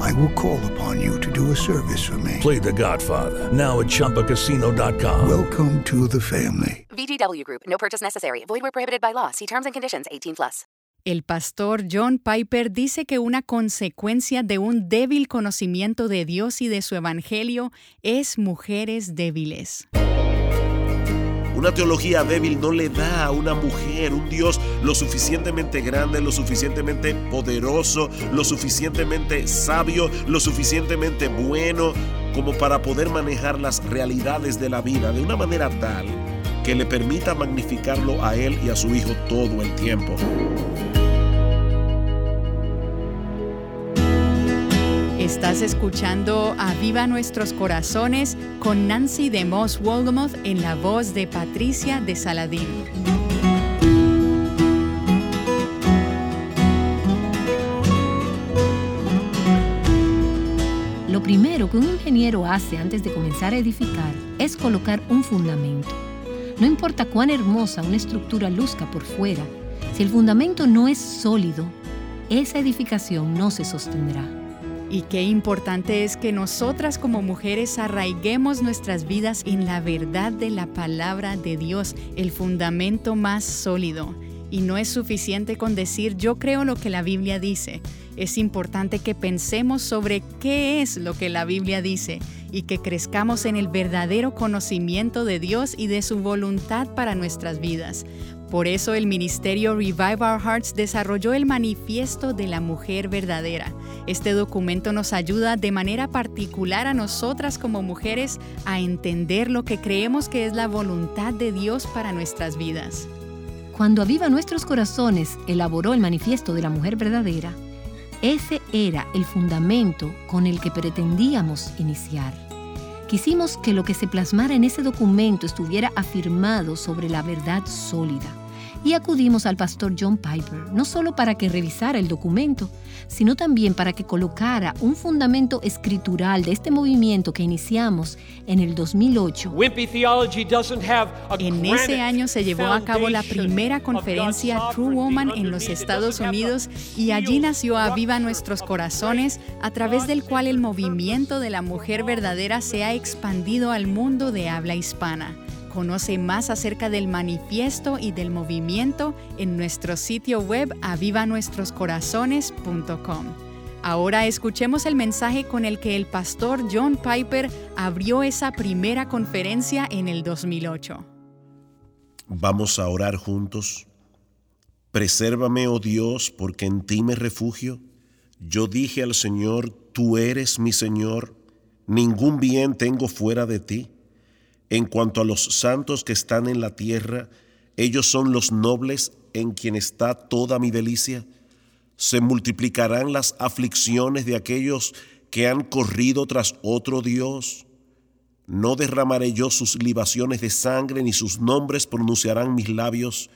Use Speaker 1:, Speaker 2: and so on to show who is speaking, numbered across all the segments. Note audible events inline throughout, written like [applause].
Speaker 1: I will call upon you to do a service for me.
Speaker 2: Play The Godfather now at ChumbaCasino.com.
Speaker 1: Welcome to the family.
Speaker 3: VGW Group. No purchase necessary. Void where prohibited by law. See terms and conditions. 18 plus.
Speaker 4: El pastor John Piper dice que una consecuencia de un débil conocimiento de Dios y de su evangelio es mujeres débiles.
Speaker 5: Una teología débil no le da a una mujer un Dios lo suficientemente grande, lo suficientemente poderoso, lo suficientemente sabio, lo suficientemente bueno como para poder manejar las realidades de la vida de una manera tal que le permita magnificarlo a él y a su hijo todo el tiempo.
Speaker 4: Estás escuchando Aviva Nuestros Corazones con Nancy de Moss Wolgamoth en la voz de Patricia de Saladín.
Speaker 6: Lo primero que un ingeniero hace antes de comenzar a edificar es colocar un fundamento. No importa cuán hermosa una estructura luzca por fuera, si el fundamento no es sólido, esa edificación no se sostendrá.
Speaker 4: Y qué importante es que nosotras como mujeres arraiguemos nuestras vidas en la verdad de la palabra de Dios, el fundamento más sólido. Y no es suficiente con decir yo creo lo que la Biblia dice. Es importante que pensemos sobre qué es lo que la Biblia dice y que crezcamos en el verdadero conocimiento de Dios y de su voluntad para nuestras vidas. Por eso el ministerio Revive Our Hearts desarrolló el Manifiesto de la Mujer Verdadera. Este documento nos ayuda de manera particular a nosotras como mujeres a entender lo que creemos que es la voluntad de Dios para nuestras vidas.
Speaker 6: Cuando Aviva Nuestros Corazones elaboró el Manifiesto de la Mujer Verdadera, ese era el fundamento con el que pretendíamos iniciar. Quisimos que lo que se plasmara en ese documento estuviera afirmado sobre la verdad sólida. Y acudimos al pastor John Piper, no solo para que revisara el documento, sino también para que colocara un fundamento escritural de este movimiento que iniciamos en el 2008.
Speaker 4: En ese año se llevó a cabo la primera conferencia True Woman en los Estados Unidos y allí nació Aviva Nuestros Corazones, a través del cual el movimiento de la mujer verdadera se ha expandido al mundo de habla hispana. Conoce más acerca del manifiesto y del movimiento en nuestro sitio web avivanuestroscorazones.com. Ahora escuchemos el mensaje con el que el pastor John Piper abrió esa primera conferencia en el 2008.
Speaker 5: Vamos a orar juntos. Presérvame, oh Dios, porque en ti me refugio. Yo dije al Señor, tú eres mi Señor, ningún bien tengo fuera de ti. En cuanto a los santos que están en la tierra, ellos son los nobles en quien está toda mi delicia. Se multiplicarán las aflicciones de aquellos que han corrido tras otro Dios. No derramaré yo sus libaciones de sangre, ni sus nombres pronunciarán mis labios.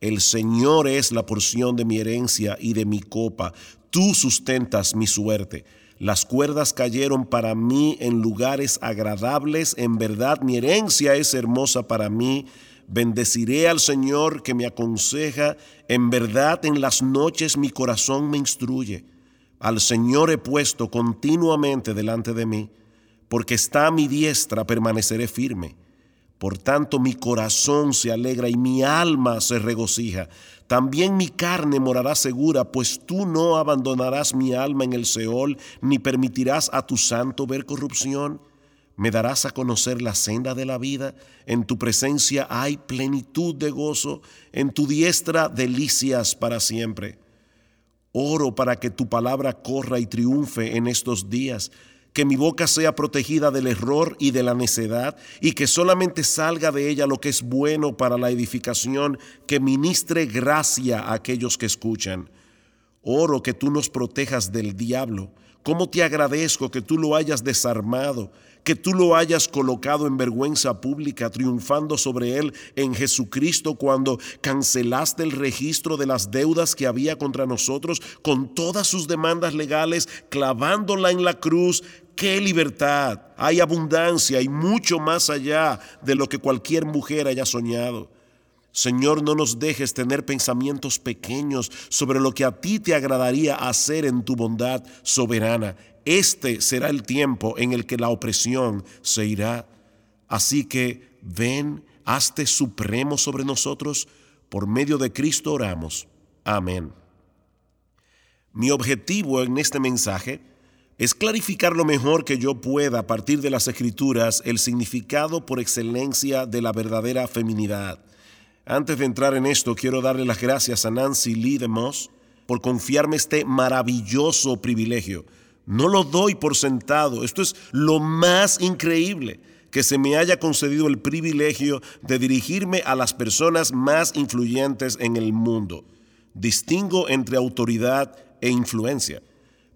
Speaker 5: El Señor es la porción de mi herencia y de mi copa. Tú sustentas mi suerte. Las cuerdas cayeron para mí en lugares agradables. En verdad mi herencia es hermosa para mí. Bendeciré al Señor que me aconseja. En verdad en las noches mi corazón me instruye. Al Señor he puesto continuamente delante de mí, porque está a mi diestra, permaneceré firme. Por tanto mi corazón se alegra y mi alma se regocija. También mi carne morará segura, pues tú no abandonarás mi alma en el Seol, ni permitirás a tu santo ver corrupción. me darás a conocer la senda de la vida, en tu presencia hay plenitud de gozo, en tu diestra delicias para siempre. Oro para que tu palabra corra y triunfe en estos días, que mi boca sea protegida del error y de la necedad, y que solamente salga de ella lo que es bueno para la edificación, que ministre gracia a aquellos que escuchan. Oro que tú nos protejas del diablo. ¿Cómo te agradezco que tú lo hayas desarmado, que tú lo hayas colocado en vergüenza pública, triunfando sobre él en Jesucristo cuando cancelaste el registro de las deudas que había contra nosotros con todas sus demandas legales, clavándola en la cruz? ¡Qué libertad! Hay abundancia y mucho más allá de lo que cualquier mujer haya soñado. Señor, no nos dejes tener pensamientos pequeños sobre lo que a ti te agradaría hacer en tu bondad soberana. Este será el tiempo en el que la opresión se irá. Así que ven, hazte supremo sobre nosotros. Por medio de Cristo oramos. Amén. Mi objetivo en este mensaje es clarificar lo mejor que yo pueda a partir de las escrituras el significado por excelencia de la verdadera feminidad. Antes de entrar en esto, quiero darle las gracias a Nancy Lee de Moss por confiarme este maravilloso privilegio. No lo doy por sentado. Esto es lo más increíble que se me haya concedido el privilegio de dirigirme a las personas más influyentes en el mundo. Distingo entre autoridad e influencia.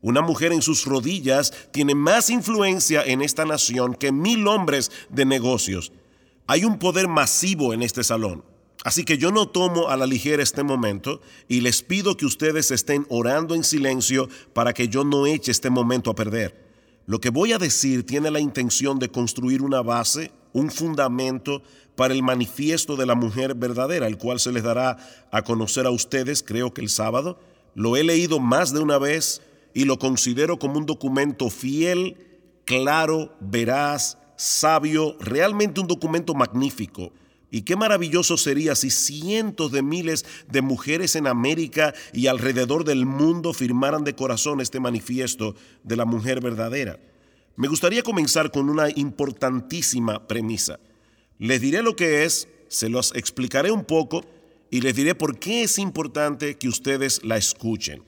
Speaker 5: Una mujer en sus rodillas tiene más influencia en esta nación que mil hombres de negocios. Hay un poder masivo en este salón. Así que yo no tomo a la ligera este momento y les pido que ustedes estén orando en silencio para que yo no eche este momento a perder. Lo que voy a decir tiene la intención de construir una base, un fundamento para el manifiesto de la mujer verdadera, el cual se les dará a conocer a ustedes, creo que el sábado. Lo he leído más de una vez y lo considero como un documento fiel, claro, veraz, sabio, realmente un documento magnífico y qué maravilloso sería si cientos de miles de mujeres en América y alrededor del mundo firmaran de corazón este manifiesto de la mujer verdadera. Me gustaría comenzar con una importantísima premisa. Les diré lo que es, se los explicaré un poco y les diré por qué es importante que ustedes la escuchen.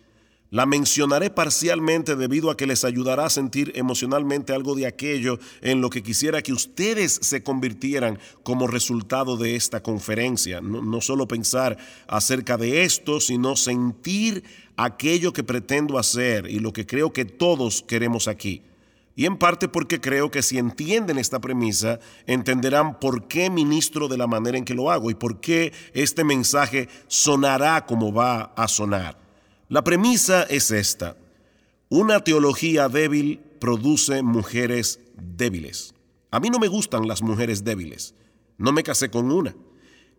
Speaker 5: La mencionaré parcialmente debido a que les ayudará a sentir emocionalmente algo de aquello en lo que quisiera que ustedes se convirtieran como resultado de esta conferencia. No, solo pensar acerca de esto, sino sentir aquello que pretendo hacer y lo que creo que todos queremos aquí. Y en parte porque creo que si entienden esta premisa, entenderán por qué ministro de la manera en que lo hago y por qué este mensaje sonará como va a sonar. La premisa es esta. Una teología débil produce mujeres débiles. A mí no me gustan las mujeres débiles. No me casé con una.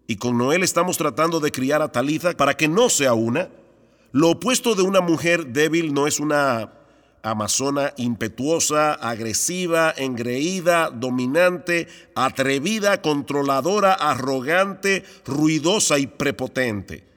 Speaker 5: Y con Noel estamos tratando de criar a Talitha para que no sea una. Lo opuesto de una mujer débil no es una amazona impetuosa, agresiva, engreída, dominante, atrevida, controladora, arrogante, ruidosa y prepotente.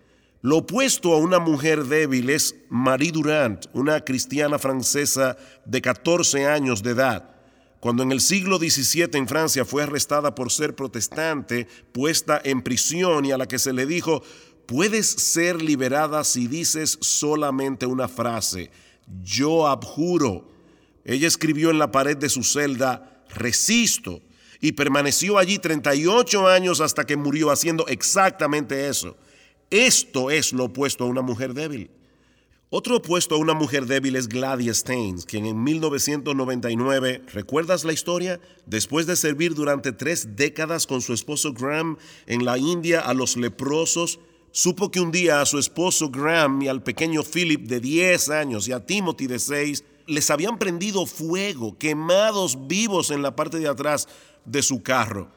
Speaker 5: Lo opuesto a una mujer débil es Marie Durant, una cristiana francesa de 14 años de edad. Cuando en el siglo XVII en Francia fue arrestada por ser protestante, puesta en prisión y a la que se le dijo, puedes ser liberada si dices solamente una frase, yo abjuro. Ella escribió en la pared de su celda, resisto, y permaneció allí 38 años hasta que murió haciendo exactamente eso. Esto es lo opuesto a una mujer débil. Otro opuesto a una mujer débil es Gladys Staines, quien en 1999, ¿recuerdas la historia? Después de servir durante tres décadas con su esposo Graham en la India a los leprosos, supo que un día a su esposo Graham y al pequeño Philip de 10 años y a Timothy de 6 les habían prendido fuego, quemados vivos en la parte de atrás de su carro.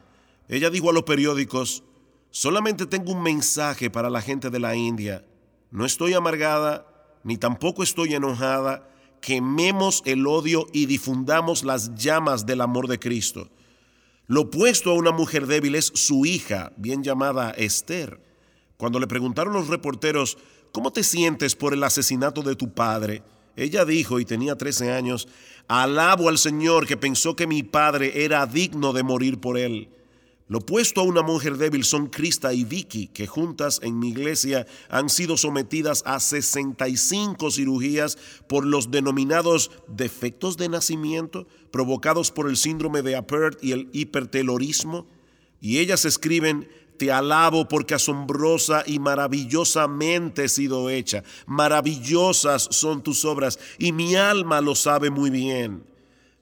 Speaker 5: Ella dijo a los periódicos, Solamente tengo un mensaje para la gente de la India. No estoy amargada, ni tampoco estoy enojada. Quememos el odio y difundamos las llamas del amor de Cristo. Lo opuesto a una mujer débil es su hija, bien llamada Esther. Cuando le preguntaron los reporteros, ¿cómo te sientes por el asesinato de tu padre? Ella dijo, y tenía 13 años, alabo al Señor que pensó que mi padre era digno de morir por él. Lo opuesto a una mujer débil son Krista y Vicky, que juntas en mi iglesia han sido sometidas a 65 cirugías por los denominados defectos de nacimiento provocados por el síndrome de Apert y el hipertelorismo. Y ellas escriben, te alabo porque asombrosa y maravillosamente he sido hecha. Maravillosas son tus obras y mi alma lo sabe muy bien.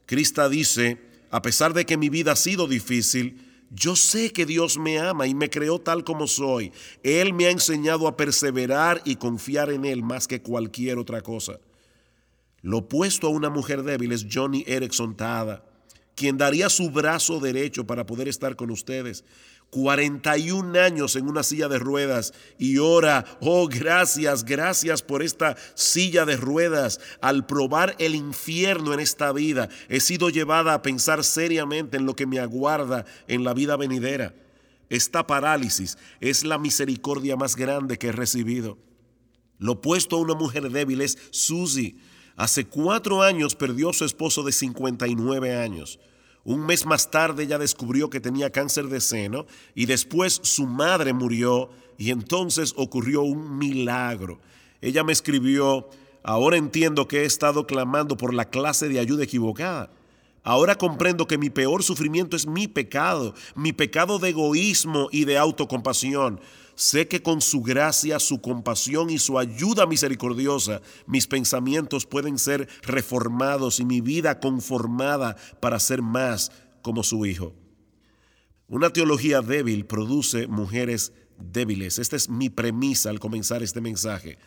Speaker 5: Krista dice, a pesar de que mi vida ha sido difícil, yo sé que Dios me ama y me creó tal como soy. Él me ha enseñado a perseverar y confiar en Él más que cualquier otra cosa. Lo opuesto a una mujer débil es Johnny Erickson Tada, quien daría su brazo derecho para poder estar con ustedes. 41 años en una silla de ruedas y ora, oh gracias, gracias por esta silla de ruedas. Al probar el infierno en esta vida, he sido llevada a pensar seriamente en lo que me aguarda en la vida venidera. Esta parálisis es la misericordia más grande que he recibido. Lo opuesto a una mujer débil es Susie. Hace cuatro años perdió a su esposo de 59 años. Un mes más tarde ella descubrió que tenía cáncer de seno y después su madre murió y entonces ocurrió un milagro. Ella me escribió, ahora entiendo que he estado clamando por la clase de ayuda equivocada. Ahora comprendo que mi peor sufrimiento es mi pecado, mi pecado de egoísmo y de autocompasión. Sé que con su gracia, su compasión y su ayuda misericordiosa, mis pensamientos pueden ser reformados y mi vida conformada para ser más como su Hijo. Una teología débil produce mujeres débiles. Esta es mi premisa al comenzar este mensaje.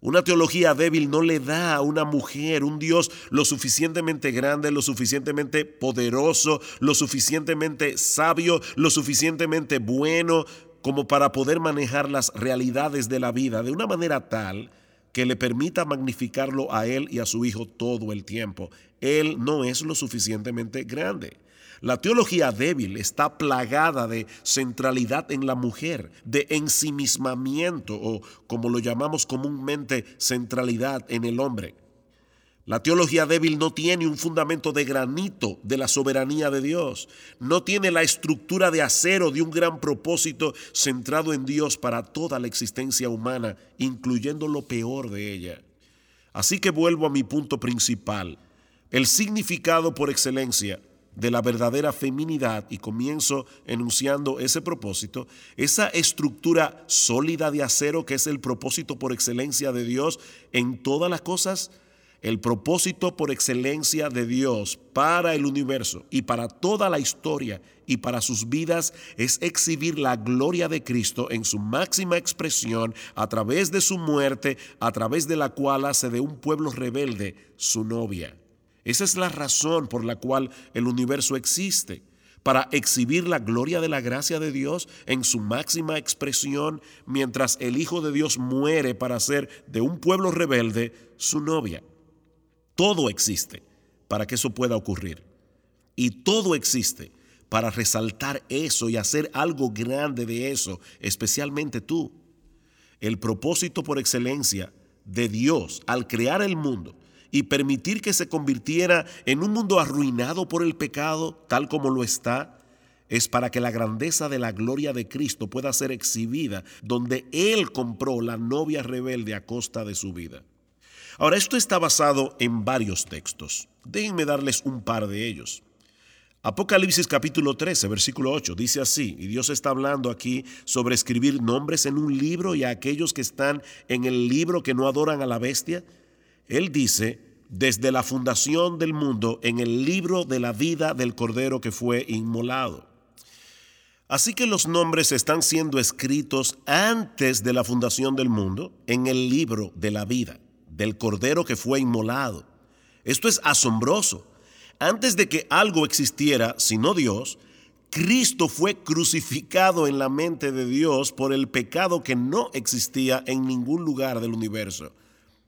Speaker 5: Una teología débil no le da a una mujer un Dios lo suficientemente grande, lo suficientemente poderoso, lo suficientemente sabio, lo suficientemente bueno, como para poder manejar las realidades de la vida de una manera tal que le permita magnificarlo a él y a su hijo todo el tiempo. Él no es lo suficientemente grande. La teología débil está plagada de centralidad en la mujer, de ensimismamiento o, como lo llamamos comúnmente, centralidad en el hombre. La teología débil no tiene un fundamento de granito de la soberanía de Dios. No tiene la estructura de acero de un gran propósito centrado en Dios para toda la existencia humana, incluyendo lo peor de ella. Así que vuelvo a mi punto principal. El significado por excelencia de la verdadera feminidad y comienzo enunciando ese propósito, esa estructura sólida de acero que es el propósito por excelencia de Dios en todas las cosas el propósito por excelencia de Dios para el universo y para toda la historia y para sus vidas es exhibir la gloria de Cristo en su máxima expresión a través de su muerte, a través de la cual hace de un pueblo rebelde su novia. Esa es la razón por la cual el universo existe para exhibir la gloria de la gracia de Dios en su máxima expresión, mientras el Hijo de Dios muere para ser de un pueblo rebelde su novia. Todo existe para que eso pueda ocurrir. Y todo existe para resaltar eso y hacer algo grande de eso, especialmente tú. El propósito por excelencia de Dios al crear el mundo y permitir que se convirtiera en un mundo arruinado por el pecado, tal como lo está, es para que la grandeza de la gloria de Cristo pueda ser exhibida donde Él compró la novia rebelde a costa de su vida. Ahora, esto está basado en varios textos. Déjenme darles un par de ellos. Apocalipsis capítulo 13, versículo 8, dice así, y Dios está hablando aquí sobre escribir nombres en un libro y a aquellos que están en el libro que no adoran a la bestia. Él dice, desde la fundación del mundo, en el libro de la vida del Cordero que fue inmolado. Así que los nombres están siendo escritos antes de la fundación del mundo en el libro de la vida del cordero que fue inmolado. Esto es asombroso. Antes de que algo existiera, sino Dios, Cristo fue crucificado en la mente de Dios por el pecado que no existía en ningún lugar del universo.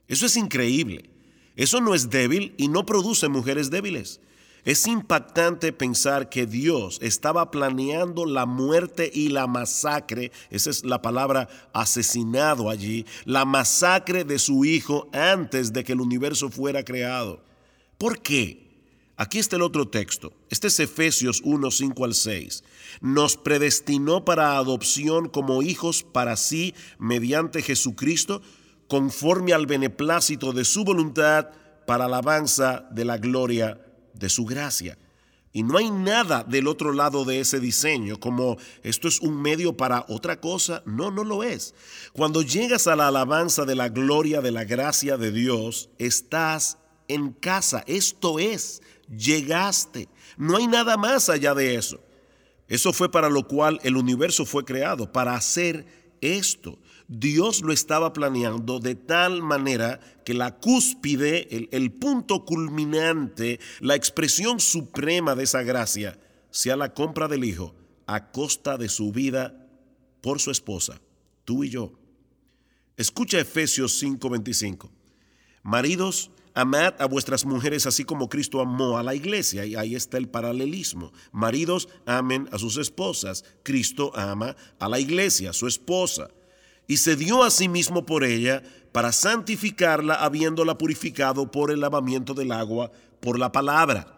Speaker 5: Eso es increíble. Eso no es débil y no produce mujeres débiles. Es impactante pensar que Dios estaba planeando la muerte y la masacre, esa es la palabra asesinado allí, la masacre de su Hijo antes de que el universo fuera creado. ¿Por qué? Aquí está el otro texto. Este es Efesios 1, 5 al 6. Nos predestinó para adopción como hijos para sí mediante Jesucristo, conforme al beneplácito de su voluntad, para alabanza de la gloria de su gracia. Y no hay nada del otro lado de ese diseño, como esto es un medio para otra cosa. No, no lo es. Cuando llegas a la alabanza de la gloria de la gracia de Dios, estás en casa. Esto es, llegaste. No hay nada más allá de eso. Eso fue para lo cual el universo fue creado, para hacer esto. Dios lo estaba planeando de tal manera que la cúspide, el, punto culminante, la expresión suprema de esa gracia, sea la compra del Hijo a costa de su vida por su esposa, tú y yo. Escucha Efesios 5:25. Maridos, amad a vuestras mujeres así como Cristo amó a la iglesia. Y ahí está el paralelismo. Maridos, amen a sus esposas. Cristo ama a la iglesia, su esposa y se dio a sí mismo por ella para santificarla habiéndola purificado por el lavamiento del agua por la palabra.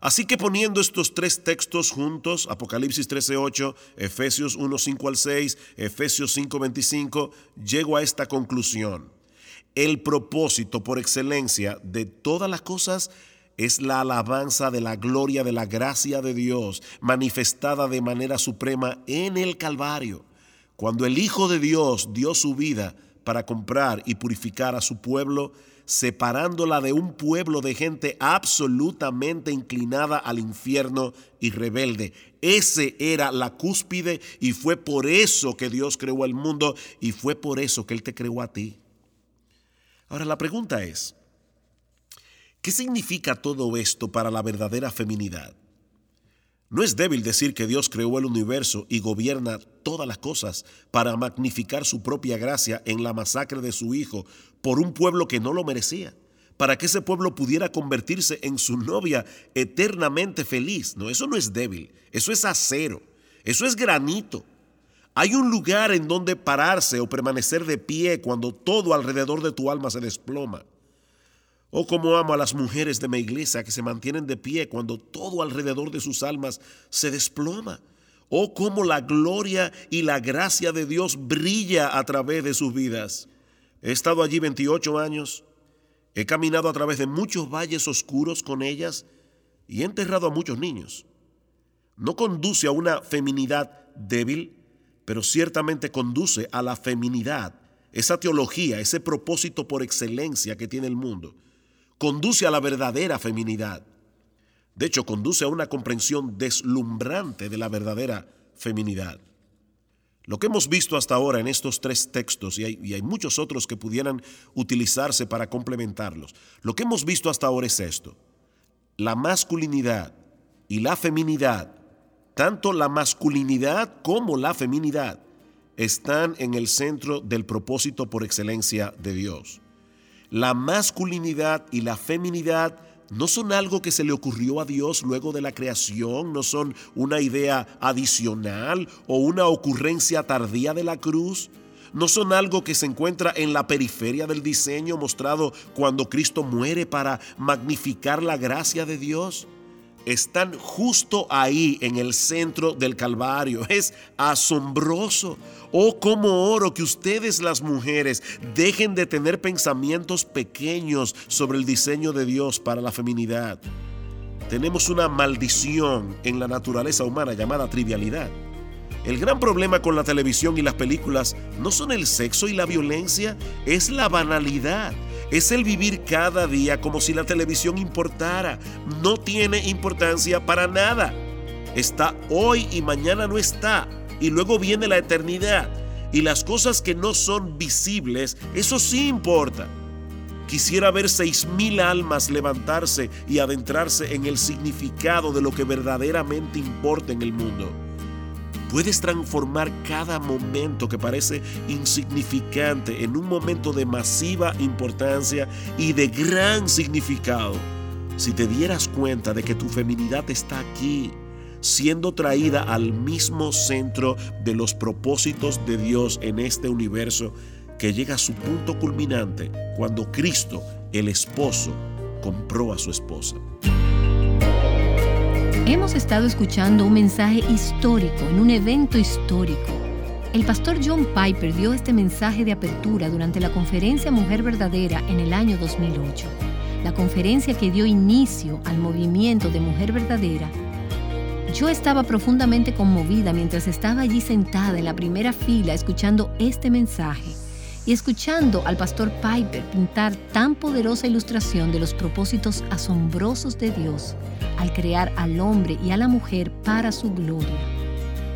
Speaker 5: Así que poniendo estos tres textos juntos, Apocalipsis 13:8, Efesios 1:5 al 6, Efesios 5:25, llego a esta conclusión. El propósito por excelencia de todas las cosas es la alabanza de la gloria de la gracia de Dios manifestada de manera suprema en el Calvario. Cuando el Hijo de Dios dio su vida para comprar y purificar a su pueblo, separándola de un pueblo de gente absolutamente inclinada al infierno y rebelde. Ese era la cúspide y fue por eso que Dios creó el mundo y fue por eso que Él te creó a ti. Ahora la pregunta es, ¿qué significa todo esto para la verdadera feminidad? No es débil decir que Dios creó el universo y gobierna todas las cosas para magnificar su propia gracia en la masacre de su Hijo por un pueblo que no lo merecía, para que ese pueblo pudiera convertirse en su novia eternamente feliz. No, eso no es débil, eso es acero, eso es granito. Hay un lugar en donde pararse o permanecer de pie cuando todo alrededor de tu alma se desploma. Oh, cómo amo a las mujeres de mi iglesia que se mantienen de pie cuando todo alrededor de sus almas se desploma. Oh, cómo la gloria y la gracia de Dios brilla a través de sus vidas. He estado allí 28 años, he caminado a través de muchos valles oscuros con ellas y he enterrado a muchos niños. No conduce a una feminidad débil, pero ciertamente conduce a la feminidad, esa teología, ese propósito por excelencia que tiene el mundo conduce a la verdadera feminidad. De hecho, conduce a una comprensión deslumbrante de la verdadera feminidad. Lo que hemos visto hasta ahora en estos tres textos, y hay, muchos otros que pudieran utilizarse para complementarlos, lo que hemos visto hasta ahora es esto. La masculinidad y la feminidad, tanto la masculinidad como la feminidad, están en el centro del propósito por excelencia de Dios. La masculinidad y la feminidad no son algo que se le ocurrió a Dios luego de la creación, no son una idea adicional o una ocurrencia tardía de la cruz, no son algo que se encuentra en la periferia del diseño mostrado cuando Cristo muere para magnificar la gracia de Dios están justo ahí en el centro del Calvario. [laughs] Es asombroso. Oh, como oro que ustedes las mujeres dejen de tener pensamientos pequeños sobre el diseño de Dios para la feminidad. Tenemos una maldición en la naturaleza humana llamada trivialidad. El gran problema con la televisión y las películas no son el sexo y la violencia, es la banalidad es el vivir cada día como si la televisión importara. No tiene importancia para nada. Está hoy y mañana no está. Y luego viene la eternidad. Y las cosas que no son visibles, eso sí importa. Quisiera ver seis mil almas levantarse y adentrarse en el significado de lo que verdaderamente importa en el mundo. Puedes transformar cada momento que parece insignificante en un momento de masiva importancia y de gran significado. si te dieras cuenta de que tu feminidad está aquí, siendo traída al mismo centro de los propósitos de Dios en este universo, que llega a su punto culminante cuando Cristo, el esposo, compró a su esposa.
Speaker 6: Hemos estado escuchando un mensaje histórico en un evento histórico. El pastor John Piper dio este mensaje de apertura durante la conferencia Mujer Verdadera en el año 2008, la conferencia que dio inicio al movimiento de Mujer Verdadera. Yo estaba profundamente conmovida mientras estaba allí sentada en la primera fila escuchando este mensaje y escuchando al pastor Piper pintar tan poderosa ilustración de los propósitos asombrosos de Dios al crear al hombre y a la mujer para su gloria.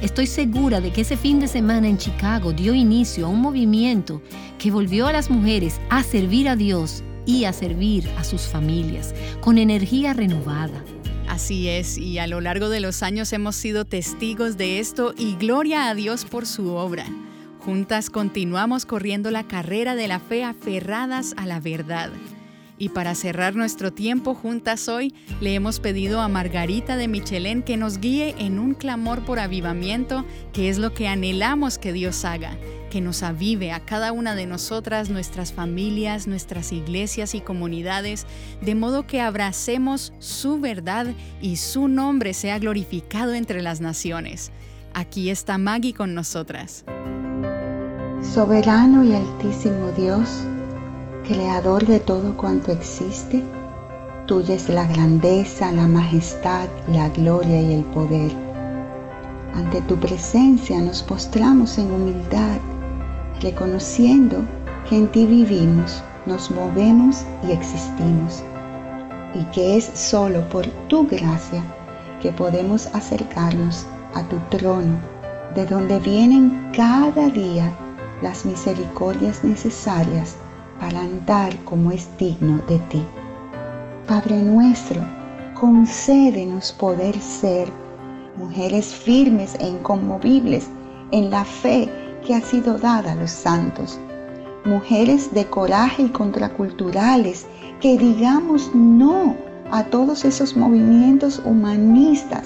Speaker 6: Estoy segura de que ese fin de semana en Chicago dio inicio a un movimiento que volvió a las mujeres a servir a Dios y a servir a sus familias con energía renovada.
Speaker 4: Así es, y a lo largo de los años hemos sido testigos de esto y gloria a Dios por su obra. Juntas continuamos corriendo la carrera de la fe aferradas a la verdad. Y para cerrar nuestro tiempo juntas hoy, le hemos pedido a Margarita de Michelén que nos guíe en un clamor por avivamiento, que es lo que anhelamos que Dios haga, que nos avive a cada una de nosotras, nuestras familias, nuestras iglesias y comunidades, de modo que abracemos su verdad y su nombre sea glorificado entre las naciones. Aquí está Maggie con nosotras.
Speaker 7: Soberano y altísimo Dios, creador de todo cuanto existe, tuya es la grandeza, la majestad, la gloria y el poder. Ante tu presencia nos postramos en humildad, reconociendo que en ti vivimos, nos movemos y existimos, y que es solo por tu gracia que podemos acercarnos a tu trono, de donde vienen cada día las misericordias necesarias para andar como es digno de ti. Padre nuestro, concédenos poder ser mujeres firmes e inconmovibles en la fe que ha sido dada a los santos, mujeres de coraje y contraculturales que digamos no a todos esos movimientos humanistas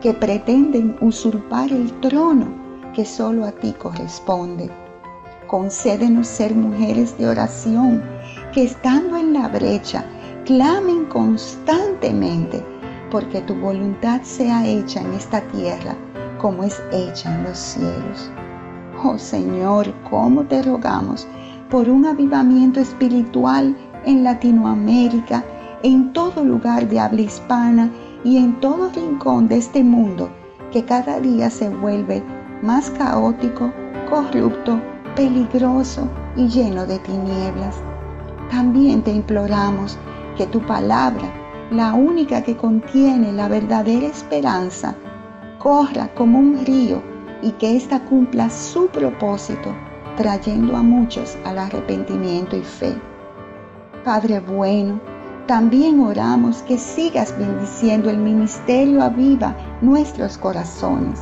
Speaker 7: que pretenden usurpar el trono que solo a ti corresponde concédenos ser mujeres de oración que estando en la brecha clamen constantemente porque tu voluntad sea hecha en esta tierra como es hecha en los cielos. Oh Señor, cómo te rogamos por un avivamiento espiritual en Latinoamérica, en todo lugar de habla hispana y en todo rincón de este mundo que cada día se vuelve más caótico, corrupto peligroso y lleno de tinieblas. También te imploramos que tu palabra, la única que contiene la verdadera esperanza, corra como un río y que ésta cumpla su propósito, trayendo a muchos al arrepentimiento y fe. Padre bueno, también oramos que sigas bendiciendo el ministerio aviva nuestros corazones,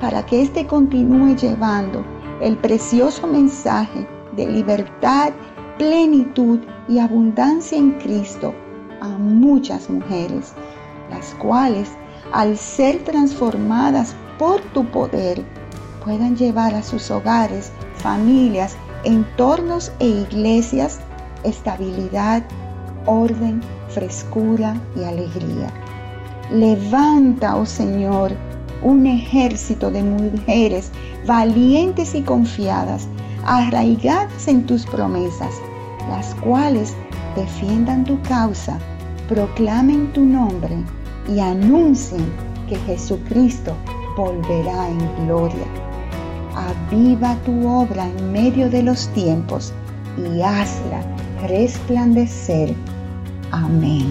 Speaker 7: para que éste continúe llevando el precioso mensaje de libertad, plenitud y abundancia en Cristo a muchas mujeres, las cuales, al ser transformadas por tu poder, puedan llevar a sus hogares, familias, entornos e iglesias estabilidad, orden, frescura y alegría. Levanta, oh Señor, un ejército de mujeres valientes y confiadas, arraigadas en tus promesas, las cuales defiendan tu causa, proclamen tu nombre y anuncien que Jesucristo volverá en gloria. Aviva tu obra en medio de los tiempos y hazla resplandecer. Amén.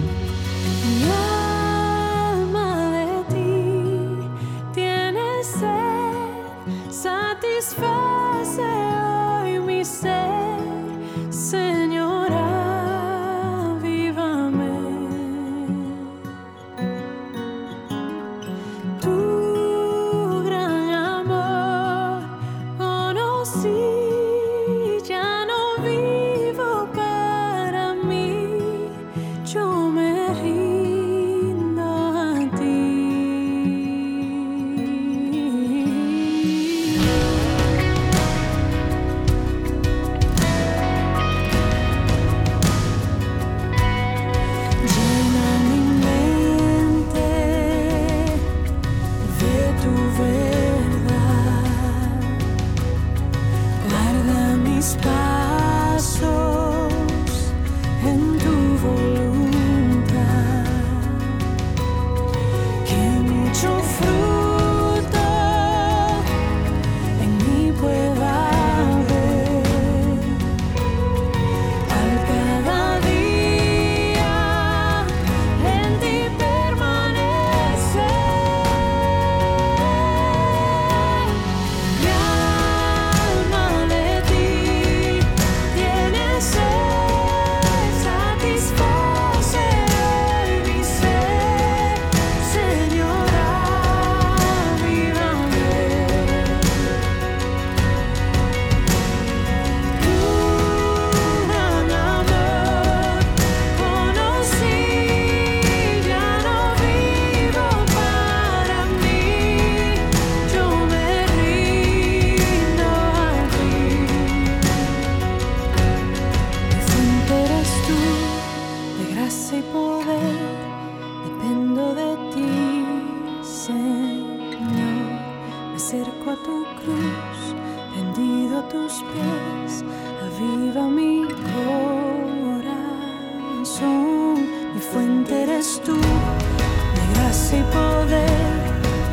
Speaker 8: mi
Speaker 9: fuente eres tú, de gracia y poder,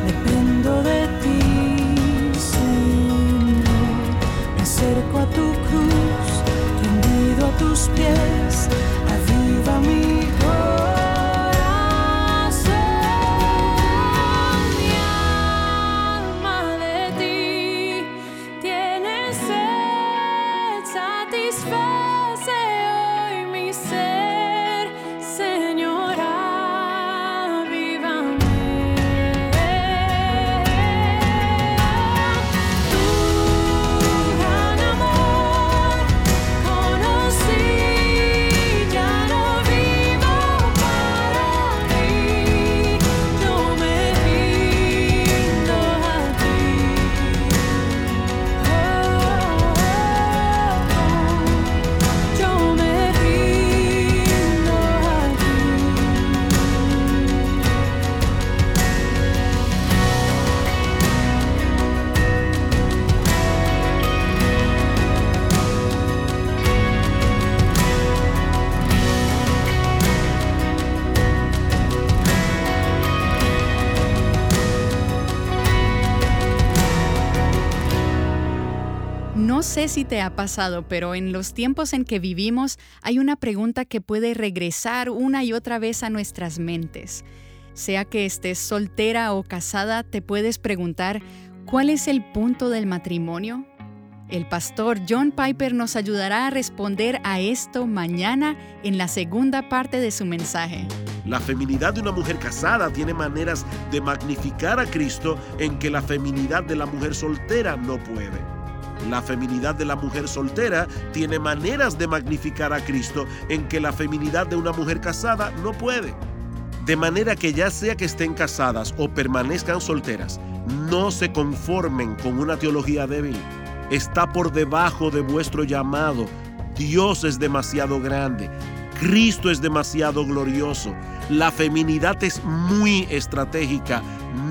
Speaker 9: dependo de ti, Señor.
Speaker 8: Me acerco
Speaker 9: a tu cruz, rendido a tus pies. Si te ha pasado, pero en los tiempos en que vivimos hay una pregunta que puede regresar una y otra vez a nuestras mentes. Sea que estés soltera o casada, te puedes preguntar, ¿cuál es el punto del matrimonio? El pastor John Piper nos ayudará a responder a esto mañana en la segunda parte de su mensaje.
Speaker 5: La feminidad de una mujer casada tiene maneras de magnificar a Cristo en que la feminidad de la mujer soltera no puede. La feminidad de la mujer soltera tiene maneras de magnificar a Cristo en que la feminidad de una mujer casada no puede. De manera que ya sea que estén casadas o permanezcan solteras, no se conformen con una teología débil. Está por debajo de vuestro llamado. Dios es demasiado grande. Cristo es demasiado glorioso. La feminidad es muy estratégica.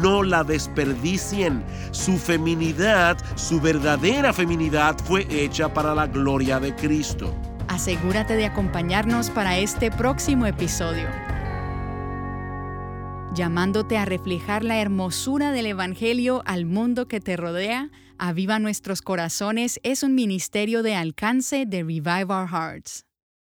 Speaker 5: No la desperdicien. Su feminidad, su verdadera feminidad fue hecha para la gloria de Cristo.
Speaker 9: Asegúrate de acompañarnos para este próximo episodio. Llamándote a reflejar la hermosura del Evangelio al mundo que te rodea, Aviva Nuestros Corazones es un ministerio de alcance de Revive Our Hearts.